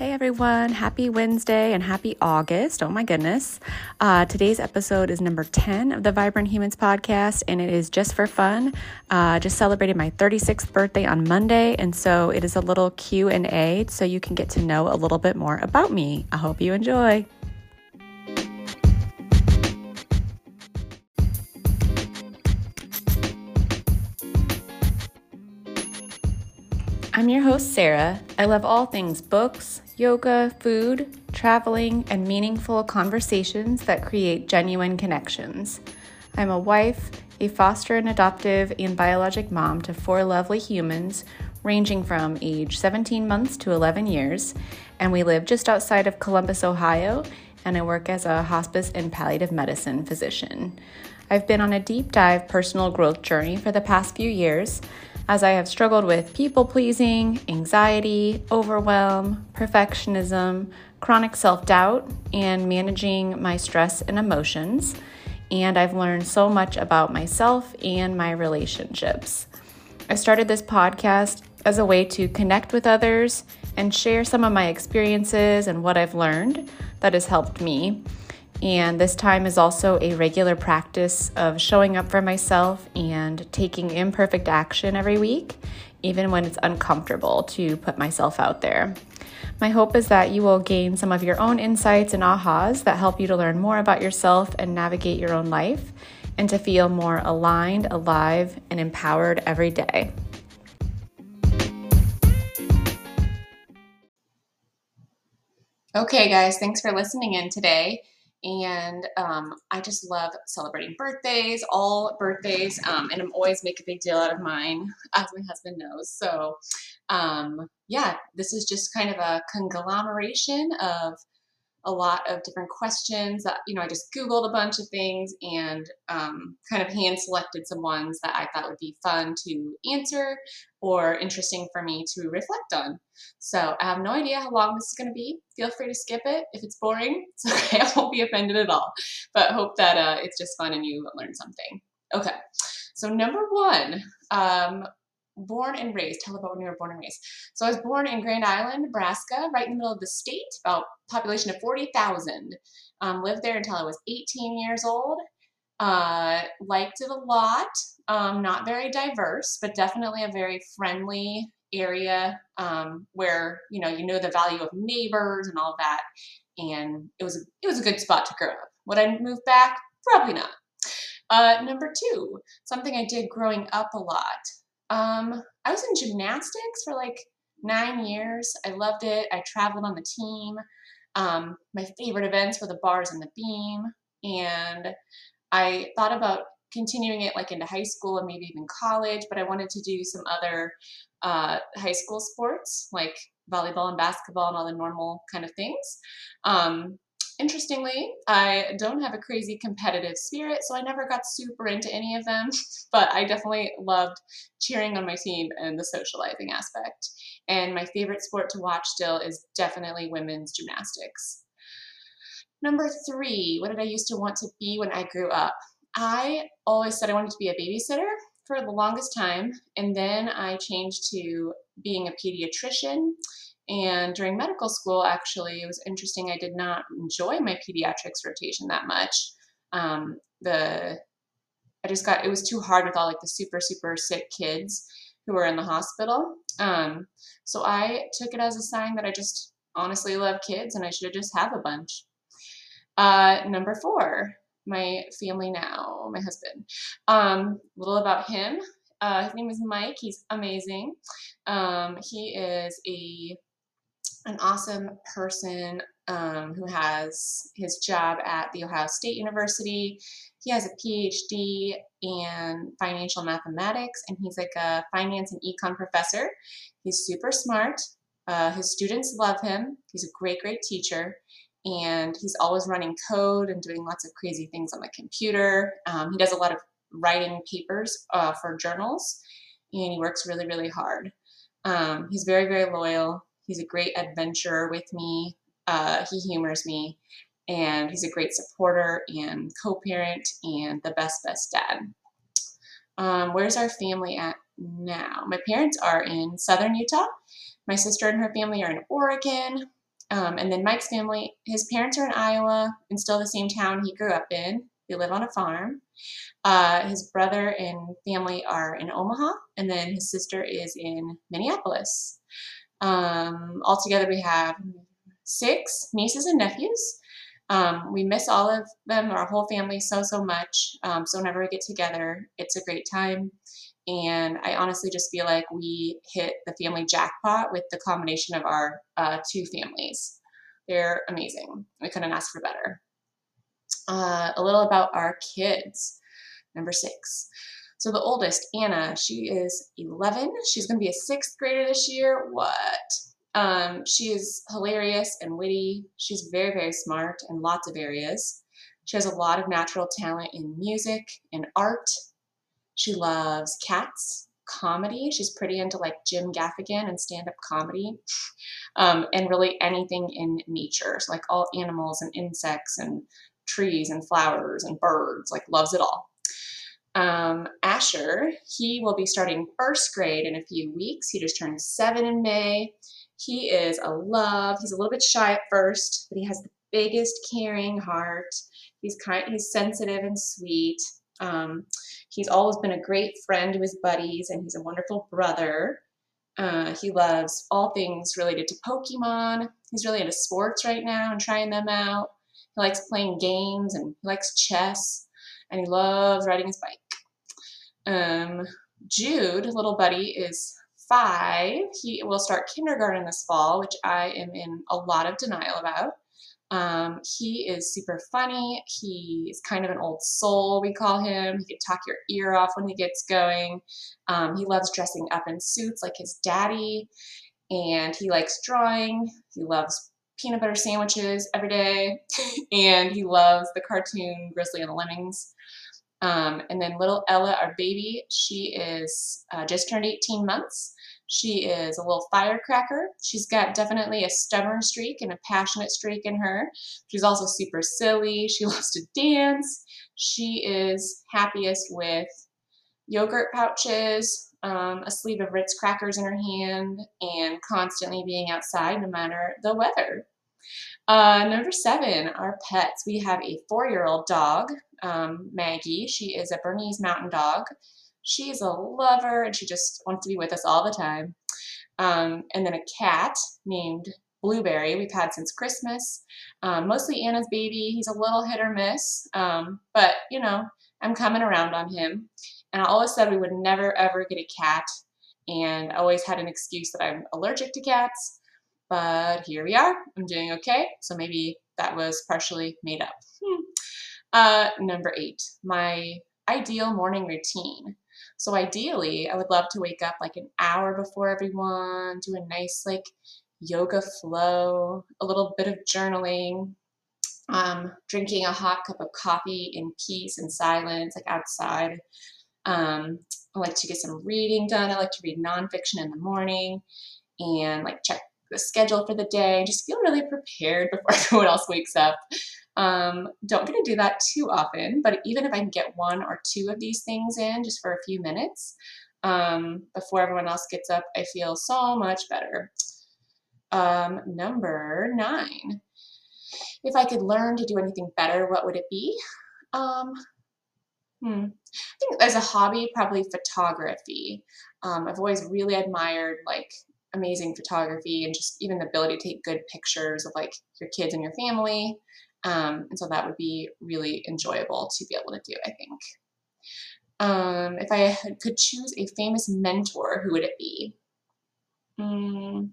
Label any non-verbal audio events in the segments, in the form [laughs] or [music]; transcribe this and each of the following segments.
Hey everyone, happy Wednesday and happy August. Oh my goodness. Uh, today's episode is number 10 of the Vibrant Humans podcast, and it is just for fun. Uh, just celebrated my 36th birthday on Monday, and so it is a little Q&A so you can get to know a little bit more about me. I hope you enjoy. I'm your host, Sarah. I love all things books, yoga, food, traveling, and meaningful conversations that create genuine connections. I'm a wife, a foster and adoptive and biologic mom to four lovely humans ranging from age 17 months to 11 years, and we live just outside of Columbus, Ohio, and I work as a hospice and palliative medicine physician. I've been on a deep dive personal growth journey for the past few years as I have struggled with people pleasing, anxiety, overwhelm, perfectionism, chronic self doubt, and managing my stress and emotions. And I've learned so much about myself and my relationships. I started this podcast as a way to connect with others and share some of my experiences and what I've learned that has helped me. And this time is also a regular practice of showing up for myself and taking imperfect action every week, even when it's uncomfortable to put myself out there. My hope is that you will gain some of your own insights and ahas that help you to learn more about yourself and navigate your own life, and to feel more aligned, alive, and empowered every day. Okay, guys, thanks for listening in today and um, I just love celebrating birthdays, all birthdays, um, and I'm always make a big deal out of mine, [laughs] as my husband knows. So, um, yeah, this is just kind of a conglomeration of a lot of different questions that you know I just googled a bunch of things and um, kind of hand selected some ones that I thought would be fun to answer or interesting for me to reflect on. So I have no idea how long this is going to be. Feel free to skip it if it's boring. [laughs] It's okay. I won't be offended at all. But hope that uh, it's just fun and you learn something. Okay. So number one, um, born and raised. Tell about when you were born and raised. So I was born in Grand Island, Nebraska, right in the middle of the state, about population of 40,000. Um, lived there until I was 18 years old. Uh, liked it a lot. Um, not very diverse, but definitely a very friendly area um, where you know you know the value of neighbors and all that. And it was it was a good spot to grow up. Would I move back? Probably not. Uh, number two, something I did growing up a lot. Um, I was in gymnastics for like nine years. I loved it. I traveled on the team. Um, my favorite events were the bars and the beam. And I thought about continuing it like into high school and maybe even college, but I wanted to do some other uh, high school sports like volleyball and basketball and all the normal kind of things. Um, Interestingly, I don't have a crazy competitive spirit, so I never got super into any of them, [laughs] but I definitely loved cheering on my team and the socializing aspect. And my favorite sport to watch still is definitely women's gymnastics. Number three, what did I used to want to be when I grew up? I always said I wanted to be a babysitter for the longest time, and then I changed to being a pediatrician and during medical school, actually, it was interesting. I did not enjoy my pediatrics rotation that much. Um, the I just got it was too hard with all like the super super sick kids who were in the hospital. Um, so I took it as a sign that I just honestly love kids and I should just have a bunch. Uh, number four, my family now, my husband. Um, a little about him. Uh, his name is Mike. He's amazing. Um, he is a an awesome person um, who has his job at the Ohio State University. He has a PhD in financial mathematics, and he's like a finance and econ professor. He's super smart. Uh, his students love him. He's a great, great teacher, and he's always running code and doing lots of crazy things on the computer. Um, he does a lot of writing papers uh, for journals, and he works really, really hard. Um, he's very, very loyal. He's a great adventurer with me. Uh, he humors me, and he's a great supporter and co-parent and the best, best dad. Um, where's our family at now? My parents are in southern Utah. My sister and her family are in Oregon. Um, and then Mike's family, his parents are in Iowa and still the same town he grew up in. They live on a farm. Uh, his brother and family are in Omaha, and then his sister is in Minneapolis. Um, altogether, we have six nieces and nephews. Um, we miss all of them, our whole family, so, so much. Um, so, whenever we get together, it's a great time. And I honestly just feel like we hit the family jackpot with the combination of our uh, two families. They're amazing. We couldn't ask for better. Uh, a little about our kids. Number six. So the oldest, Anna, she is 11. She's going to be a sixth grader this year. What? Um, she is hilarious and witty. She's very, very smart in lots of areas. She has a lot of natural talent in music and art she loves cats, comedy. She's pretty into like Jim Gaffigan and stand up comedy, um, and really anything in nature. So, like all animals and insects and trees and flowers and birds, like loves it all. Um, Asher, he will be starting first grade in a few weeks. He just turned seven in May. He is a love. He's a little bit shy at first, but he has the biggest caring heart. He's kind, he's sensitive and sweet. Um, He's always been a great friend to his buddies, and he's a wonderful brother. Uh, he loves all things related to Pokemon. He's really into sports right now and trying them out. He likes playing games and he likes chess, and he loves riding his bike. Um, Jude, little buddy, is five. He will start kindergarten this fall, which I am in a lot of denial about. Um, he is super funny. He's kind of an old soul, we call him. He can talk your ear off when he gets going. Um, he loves dressing up in suits like his daddy, and he likes drawing. He loves peanut butter sandwiches every day, [laughs] and he loves the cartoon Grizzy and the Lemmings. Um, and then little Ella, our baby, she is uh, just turned 18 months. She is a little firecracker. She's got definitely a stubborn streak and a passionate streak in her. She's also super silly. She [laughs] loves to dance. She is happiest with yogurt pouches, um, a sleeve of Ritz crackers in her hand, and constantly being outside no matter the weather. Uh, number seven, our pets. We have a four year old dog, um, Maggie. She is a Bernese mountain dog. She's a lover and she just wants to be with us all the time. Um, and then a cat named Blueberry we've had since Christmas. Um, mostly Anna's baby. He's a little hit or miss, um, but you know, I'm coming around on him. And I always said we would never ever get a cat, and I always had an excuse that I'm allergic to cats. But here we are. I'm doing okay, so maybe that was partially made up. Hmm. Uh, number eight, my ideal morning routine. So ideally, I would love to wake up like an hour before everyone, do a nice like yoga flow, a little bit of journaling, um, drinking a hot cup of coffee in peace and silence, like outside. Um, I like to get some reading done. I like to read nonfiction in the morning and like check the schedule for the day. Just feel really prepared [laughs] before everyone else wakes up. Um, don't get to do that too often, but even if I can get one or two of these things in just for a few minutes um, before everyone else gets up, I feel so much better. Um, number nine. If I could learn to do anything better, what would it be? Um, hmm. I think as a hobby, probably photography. Um, I've always really admired like amazing photography and just even the ability to take good pictures of like your kids and your family. Um, and so that would be really enjoyable to be able to do, I think. Um, if I could choose a famous mentor, who would it be? Mm.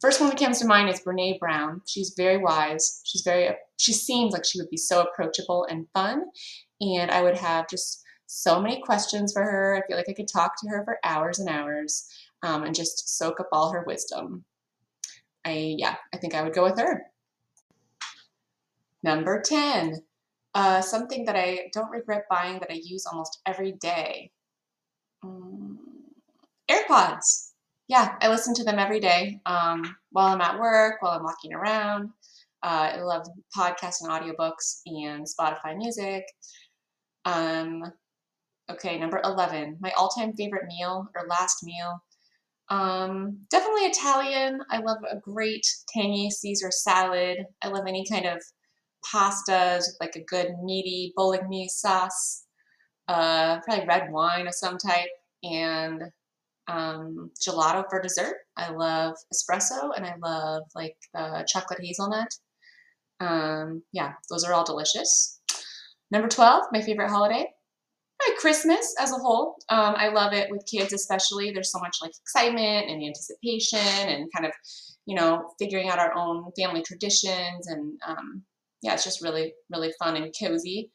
First one that comes to mind is Brene Brown. She's very wise. She's very, she seems like she would be so approachable and fun. And I would have just so many questions for her. I feel like I could talk to her for hours and hours um, and just soak up all her wisdom. I, yeah, I think I would go with her. Number 10, uh, something that I don't regret buying that I use almost every day. Um, AirPods. Yeah, I listen to them every day um, while I'm at work, while I'm walking around. Uh, I love podcasts and audiobooks and Spotify music. Um, okay, number 11, my all time favorite meal or last meal. Um, definitely Italian. I love a great tangy Caesar salad. I love any kind of pastas with like a good meaty bolognese sauce. Uh, probably red wine of some type and um, gelato for dessert. I love espresso and I love like chocolate hazelnut. Um, yeah, those are all delicious. Number 12, my favorite holiday. Like Christmas as a whole. Um, I love it with kids, especially. There's so much like excitement and anticipation and kind of, you know, figuring out our own family traditions. And um, yeah, it's just really, really fun and cozy.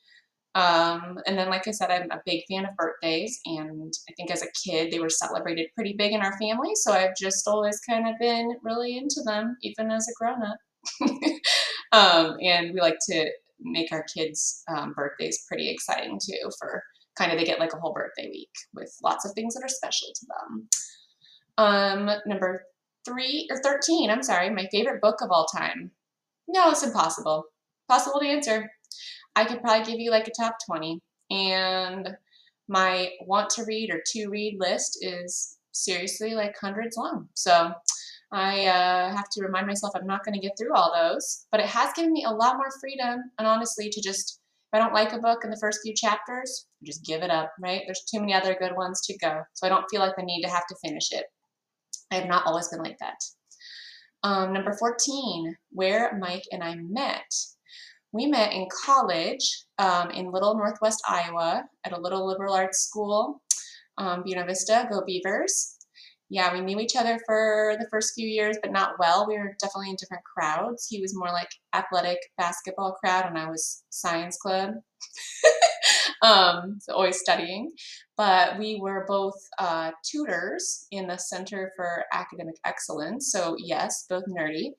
Um, and then, like I said, I'm a big fan of birthdays, and I think as a kid they were celebrated pretty big in our family. So I've just always kind of been really into them, even as a grown up. [laughs] um, and we like to make our kids' um, birthdays pretty exciting too. For kind of they get like a whole birthday week with lots of things that are special to them. Um, number three or thirteen. I'm sorry, my favorite book of all time. No, it's impossible. Possible to answer. I could probably give you like a top 20. And my want to read or to read list is seriously like hundreds long. So I uh, have to remind myself I'm not going to get through all those. But it has given me a lot more freedom and honestly to just, if I don't like a book in the first few chapters, just give it up, right? There's too many other good ones to go. So I don't feel like the need to have to finish it. I have not always been like that. Um, number 14, where Mike and I met. We met in college um, in Little Northwest Iowa at a little liberal arts school, um, Buena Vista, go Beavers. Yeah, we knew each other for the first few years, but not well. We were definitely in different crowds. He was more like athletic basketball crowd, and I was science club. [laughs] um, so always studying. But we were both uh, tutors in the Center for Academic Excellence. So yes, both nerdy.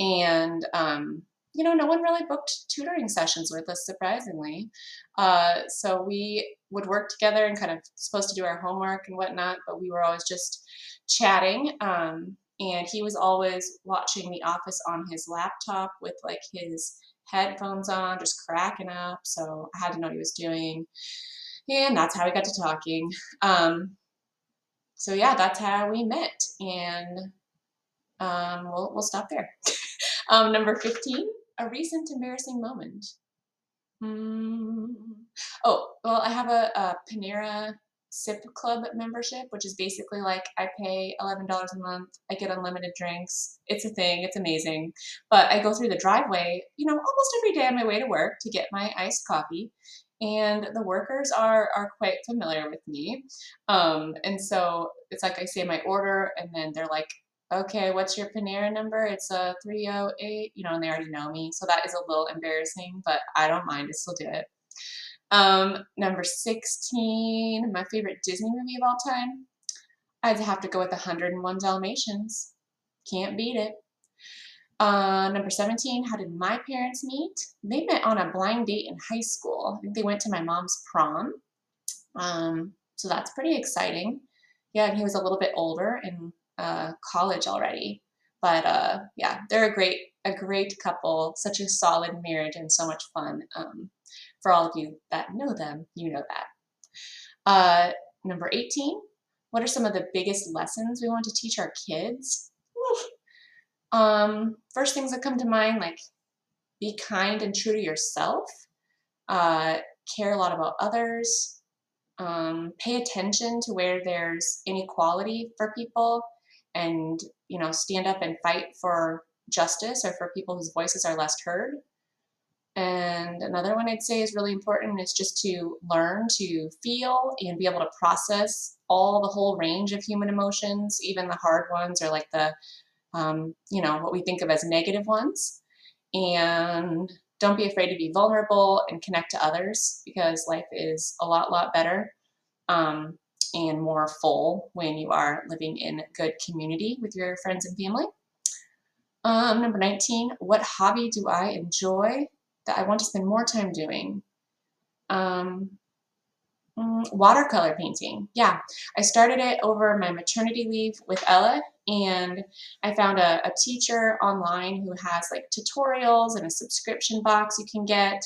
And um, you know, no one really booked tutoring sessions with us, surprisingly. Uh, so we would work together and kind of supposed to do our homework and whatnot, but we were always just chatting. Um, and he was always watching The Office on his laptop with like his headphones on, just cracking up. So I had to know what he was doing. And that's how we got to talking. Um, so yeah, that's how we met. And um, we'll, we'll stop there. [laughs] um, number 15 a recent embarrassing moment. Mm. Oh, well, I have a, a Panera Sip Club membership, which is basically like I pay $11 a month, I get unlimited drinks. It's a thing, it's amazing. But I go through the driveway, you know, almost every day on my way to work to get my iced coffee. And the workers are, are quite familiar with me. Um, and so it's like I say my order, and then they're like, okay, what's your Panera number? It's a 308, you know, and they already know me. So that is a little embarrassing, but I don't mind. I still do it. Um, number 16, my favorite Disney movie of all time. I'd have to go with 101 Dalmatians. Can't beat it. Uh, number 17, how did my parents meet? They met on a blind date in high school. I think they went to my mom's prom. Um, so that's pretty exciting. Yeah, and he was a little bit older and uh, college already. But uh, yeah, they're a great a great couple, such a solid marriage, and so much fun. Um, for all of you that know them, you know that. Uh, number 18, what are some of the biggest lessons we want to teach our kids? Um, first things that come to mind, like be kind and true to yourself, uh, care a lot about others, um, pay attention to where there's inequality for people, and you know stand up and fight for justice or for people whose voices are less heard. And another one I'd say is really important is just to learn to feel and be able to process all the whole range of human emotions, even the hard ones or like the, um, you know, what we think of as negative ones. And don't be afraid to be vulnerable and connect to others because life is a lot, lot better. Um, and more full when you are living in good community with your friends and family. Um, number 19, what hobby do I enjoy that I want to spend more time doing? Um, mm, watercolor painting. Yeah, I started it over my maternity leave with Ella, and I found a, a teacher online who has like tutorials and a subscription box you can get.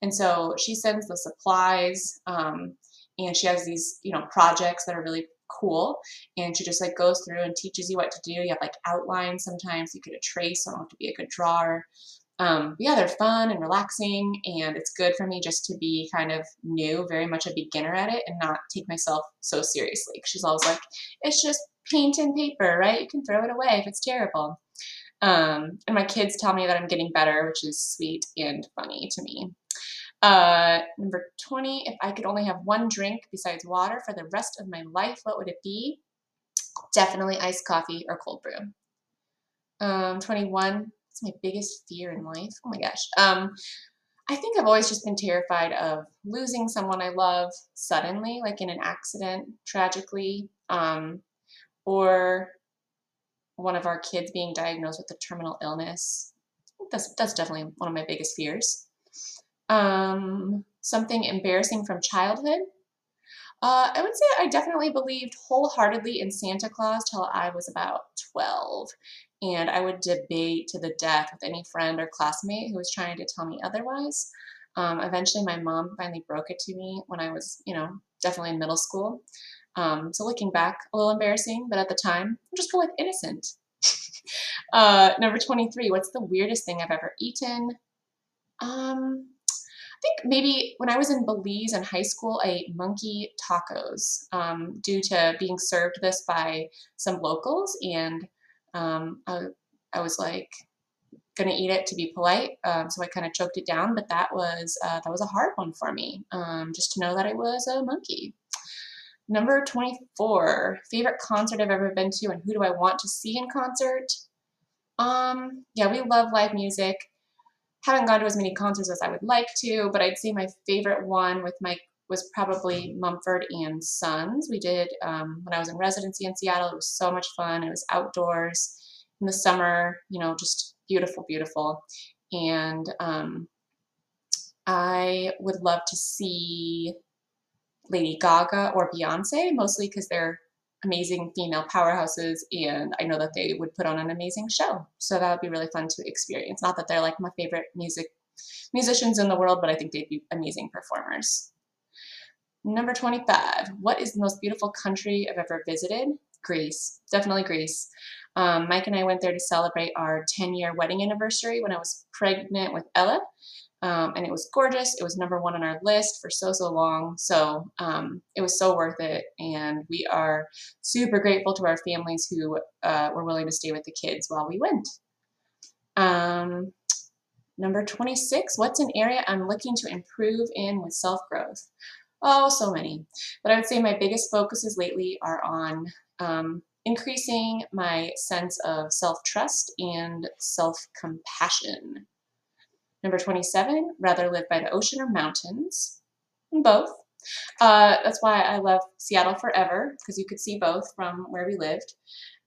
And so she sends the supplies. Um, and she has these you know projects that are really cool. And she just like goes through and teaches you what to do. You have like outlines sometimes. You get a trace, so I don't have to be a good drawer. Um, yeah, they're fun and relaxing, and it's good for me just to be kind of new, very much a beginner at it, and not take myself so seriously. She's always like, it's just paint and paper, right? You can throw it away if it's terrible. Um, and my kids tell me that I'm getting better, which is sweet and funny to me. Uh, number 20, if I could only have one drink besides water for the rest of my life, what would it be? Definitely iced coffee or cold brew. Um, 21, it's my biggest fear in life. Oh my gosh. Um, I think I've always just been terrified of losing someone I love suddenly, like in an accident, tragically, um, or one of our kids being diagnosed with a terminal illness. That's, that's definitely one of my biggest fears. Um, something embarrassing from childhood. Uh, I would say I definitely believed wholeheartedly in Santa Claus till I was about 12. And I would debate to the death with any friend or classmate who was trying to tell me otherwise. Um, eventually, my mom finally broke it to me when I was, you know, definitely in middle school. Um, so looking back, a little embarrassing, but at the time, I'm just feel like innocent. [laughs] uh, number 23, what's the weirdest thing I've ever eaten? Um, think maybe when I was in Belize in high school, I ate monkey tacos um, due to being served this by some locals, and um, I, I, was like gonna eat it to be polite, um, so I kind of choked it down. But that was uh, that was a hard one for me, um, just to know that I was a monkey. Number 24, favorite concert I've ever been to, and who do I want to see in concert? Um, yeah, we love live music haven't gone to as many concerts as I would like to, but I'd say my favorite one with Mike was probably Mumford and Sons. We did um, when I was in residency in Seattle. It was so much fun. It was outdoors in the summer, you know, just beautiful, beautiful. And um, I would love to see Lady Gaga or Beyonce, mostly because they're amazing female powerhouses and I know that they would put on an amazing show. So that would be really fun to experience. Not that they're like my favorite music musicians in the world, but I think they'd be amazing performers. Number 25, what is the most beautiful country I've ever visited? Greece, definitely Greece. Um, Mike and I went there to celebrate our 10 year wedding anniversary when I was pregnant with Ella. Um, and it was gorgeous. It was number one on our list for so, so long. So um, it was so worth it. And we are super grateful to our families who uh, were willing to stay with the kids while we went. Um, number 26, what's an area I'm looking to improve in with self growth? Oh, so many. But I would say my biggest focuses lately are on um, increasing my sense of self trust and self compassion. Number 27, rather live by the ocean or mountains? Both. Uh, that's why I love Seattle forever, because you could see both from where we lived.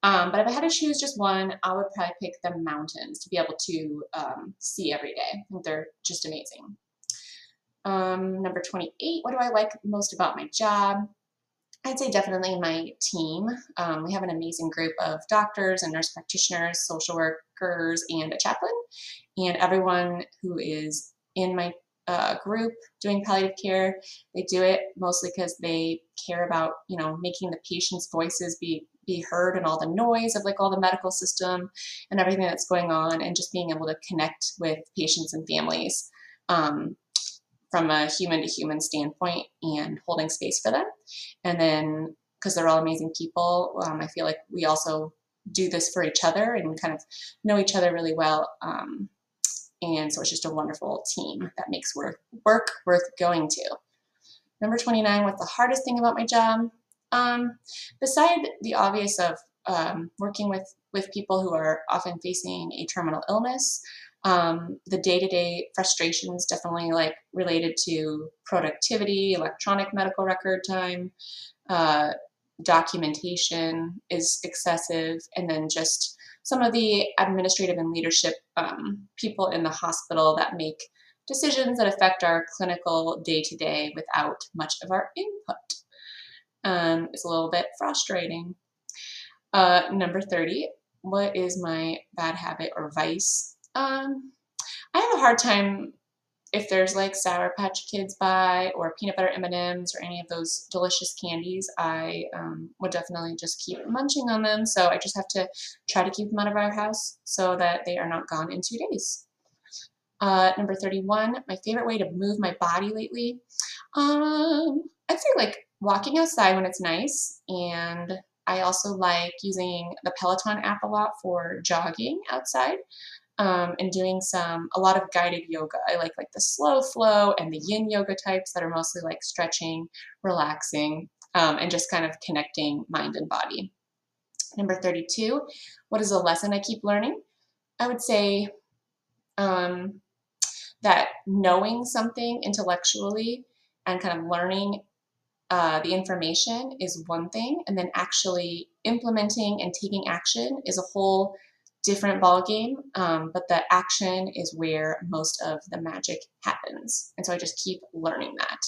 Um, but if I had to choose just one, I would probably pick the mountains to be able to um, see every day. I think they're just amazing. Um, number 28, what do I like most about my job? I'd say definitely my team. Um, we have an amazing group of doctors and nurse practitioners, social workers, and a chaplain. And everyone who is in my uh, group doing palliative care, they do it mostly because they care about, you know, making the patient's voices be be heard and all the noise of like all the medical system and everything that's going on and just being able to connect with patients and families um, from a human to human standpoint and holding space for them. And then because they're all amazing people, um, I feel like we also do this for each other and kind of know each other really well. Um, and so it's just a wonderful team that makes work, work worth going to. Number 29, what's the hardest thing about my job? Um, beside the obvious of um, working with, with people who are often facing a terminal illness, um, the day-to-day frustrations definitely like related to productivity, electronic medical record time, uh, documentation is excessive, and then just some of the administrative and leadership um, people in the hospital that make decisions that affect our clinical day-to-day without much of our input. Um, it's a little bit frustrating. Uh, number 30, what is my bad habit or vice? Um, I have a hard time if there's like Sour Patch Kids by or peanut butter M&Ms or any of those delicious candies, I um, would definitely just keep munching on them. So I just have to try to keep them out of our house so that they are not gone in two days. Uh, number 31, my favorite way to move my body lately. Um, I'd say like walking outside when it's nice and I also like using the Peloton app a lot for jogging outside um, and doing some a lot of guided yoga. I like like the slow flow and the yin yoga types that are mostly like stretching, relaxing, um, and just kind of connecting mind and body. Number 32, what is a lesson I keep learning? I would say um, that knowing something intellectually and kind of learning uh, the information is one thing, and then actually implementing and taking action is a whole different ball game. Um, but the action is where most of the magic happens, and so I just keep learning that.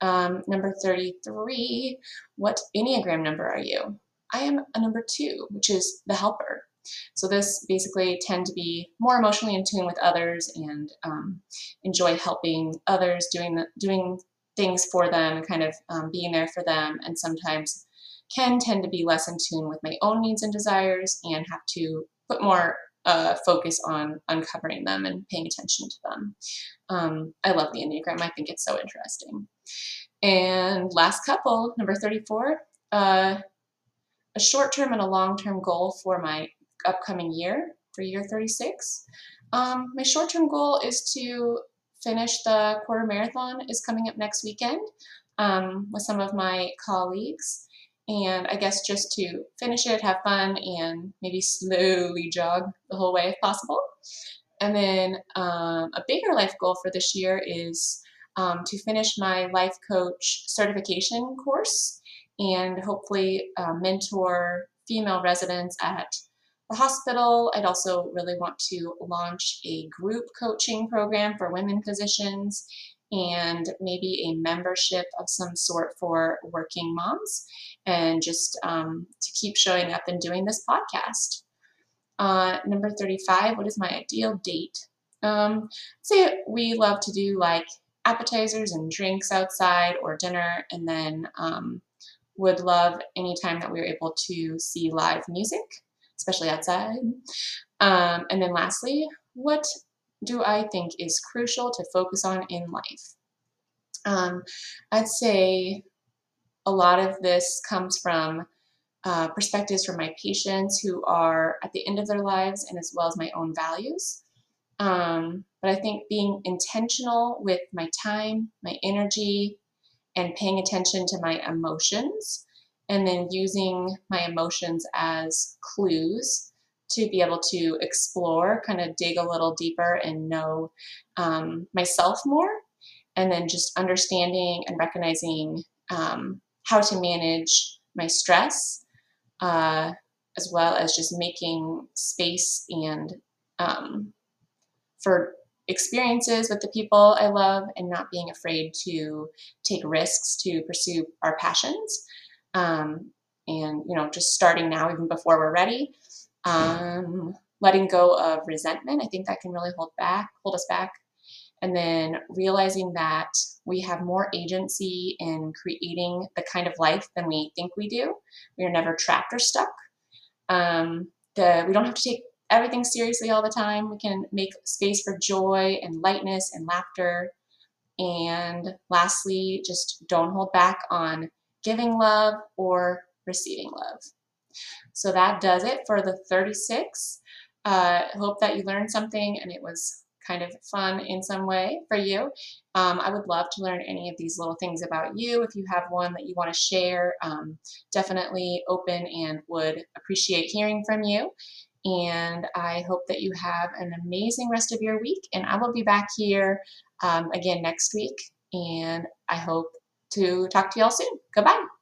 Um, number 33, what Enneagram number are you? I am a number two, which is the helper. So this basically tend to be more emotionally in tune with others and um, enjoy helping others, doing the, doing things for them, kind of um, being there for them, and sometimes can tend to be less in tune with my own needs and desires and have to put more uh, focus on uncovering them and paying attention to them. Um, I love the Enneagram. I think it's so interesting. And last couple, number 34, uh, a short term and a long term goal for my upcoming year, for year 36. Um, my short term goal is to finish the quarter marathon is coming up next weekend um, with some of my colleagues. And I guess just to finish it, have fun, and maybe slowly jog the whole way if possible. And then um, a bigger life goal for this year is um, to finish my life coach certification course and hopefully uh, mentor female residents at the hospital. I'd also really want to launch a group coaching program for women physicians and maybe a membership of some sort for working moms and just um, to keep showing up and doing this podcast. Uh, number 35, what is my ideal date? Um, say we love to do like appetizers and drinks outside or dinner, and then um, would love any time that we were able to see live music especially outside. Um, and then lastly, what do I think is crucial to focus on in life? Um, I'd say a lot of this comes from uh, perspectives from my patients who are at the end of their lives and as well as my own values. Um, but I think being intentional with my time, my energy, and paying attention to my emotions and then using my emotions as clues to be able to explore, kind of dig a little deeper and know um, myself more, and then just understanding and recognizing um, how to manage my stress, uh, as well as just making space and um, for experiences with the people I love and not being afraid to take risks to pursue our passions. Um, and you know just starting now even before we're ready um, letting go of resentment. I think that can really hold back hold us back. And then realizing that we have more agency in creating the kind of life than we think we do. We are never trapped or stuck. Um, the, we don't have to take everything seriously all the time. We can make space for joy and lightness and laughter. And lastly just don't hold back on giving love or receiving love. So that does it for the 36. Uh, hope that you learned something and it was kind of fun in some way for you. Um, I would love to learn any of these little things about you. If you have one that you want to share, um, definitely open and would appreciate hearing from you. And I hope that you have an amazing rest of your week. And I will be back here um, again next week. And I hope to talk to y'all soon. Goodbye.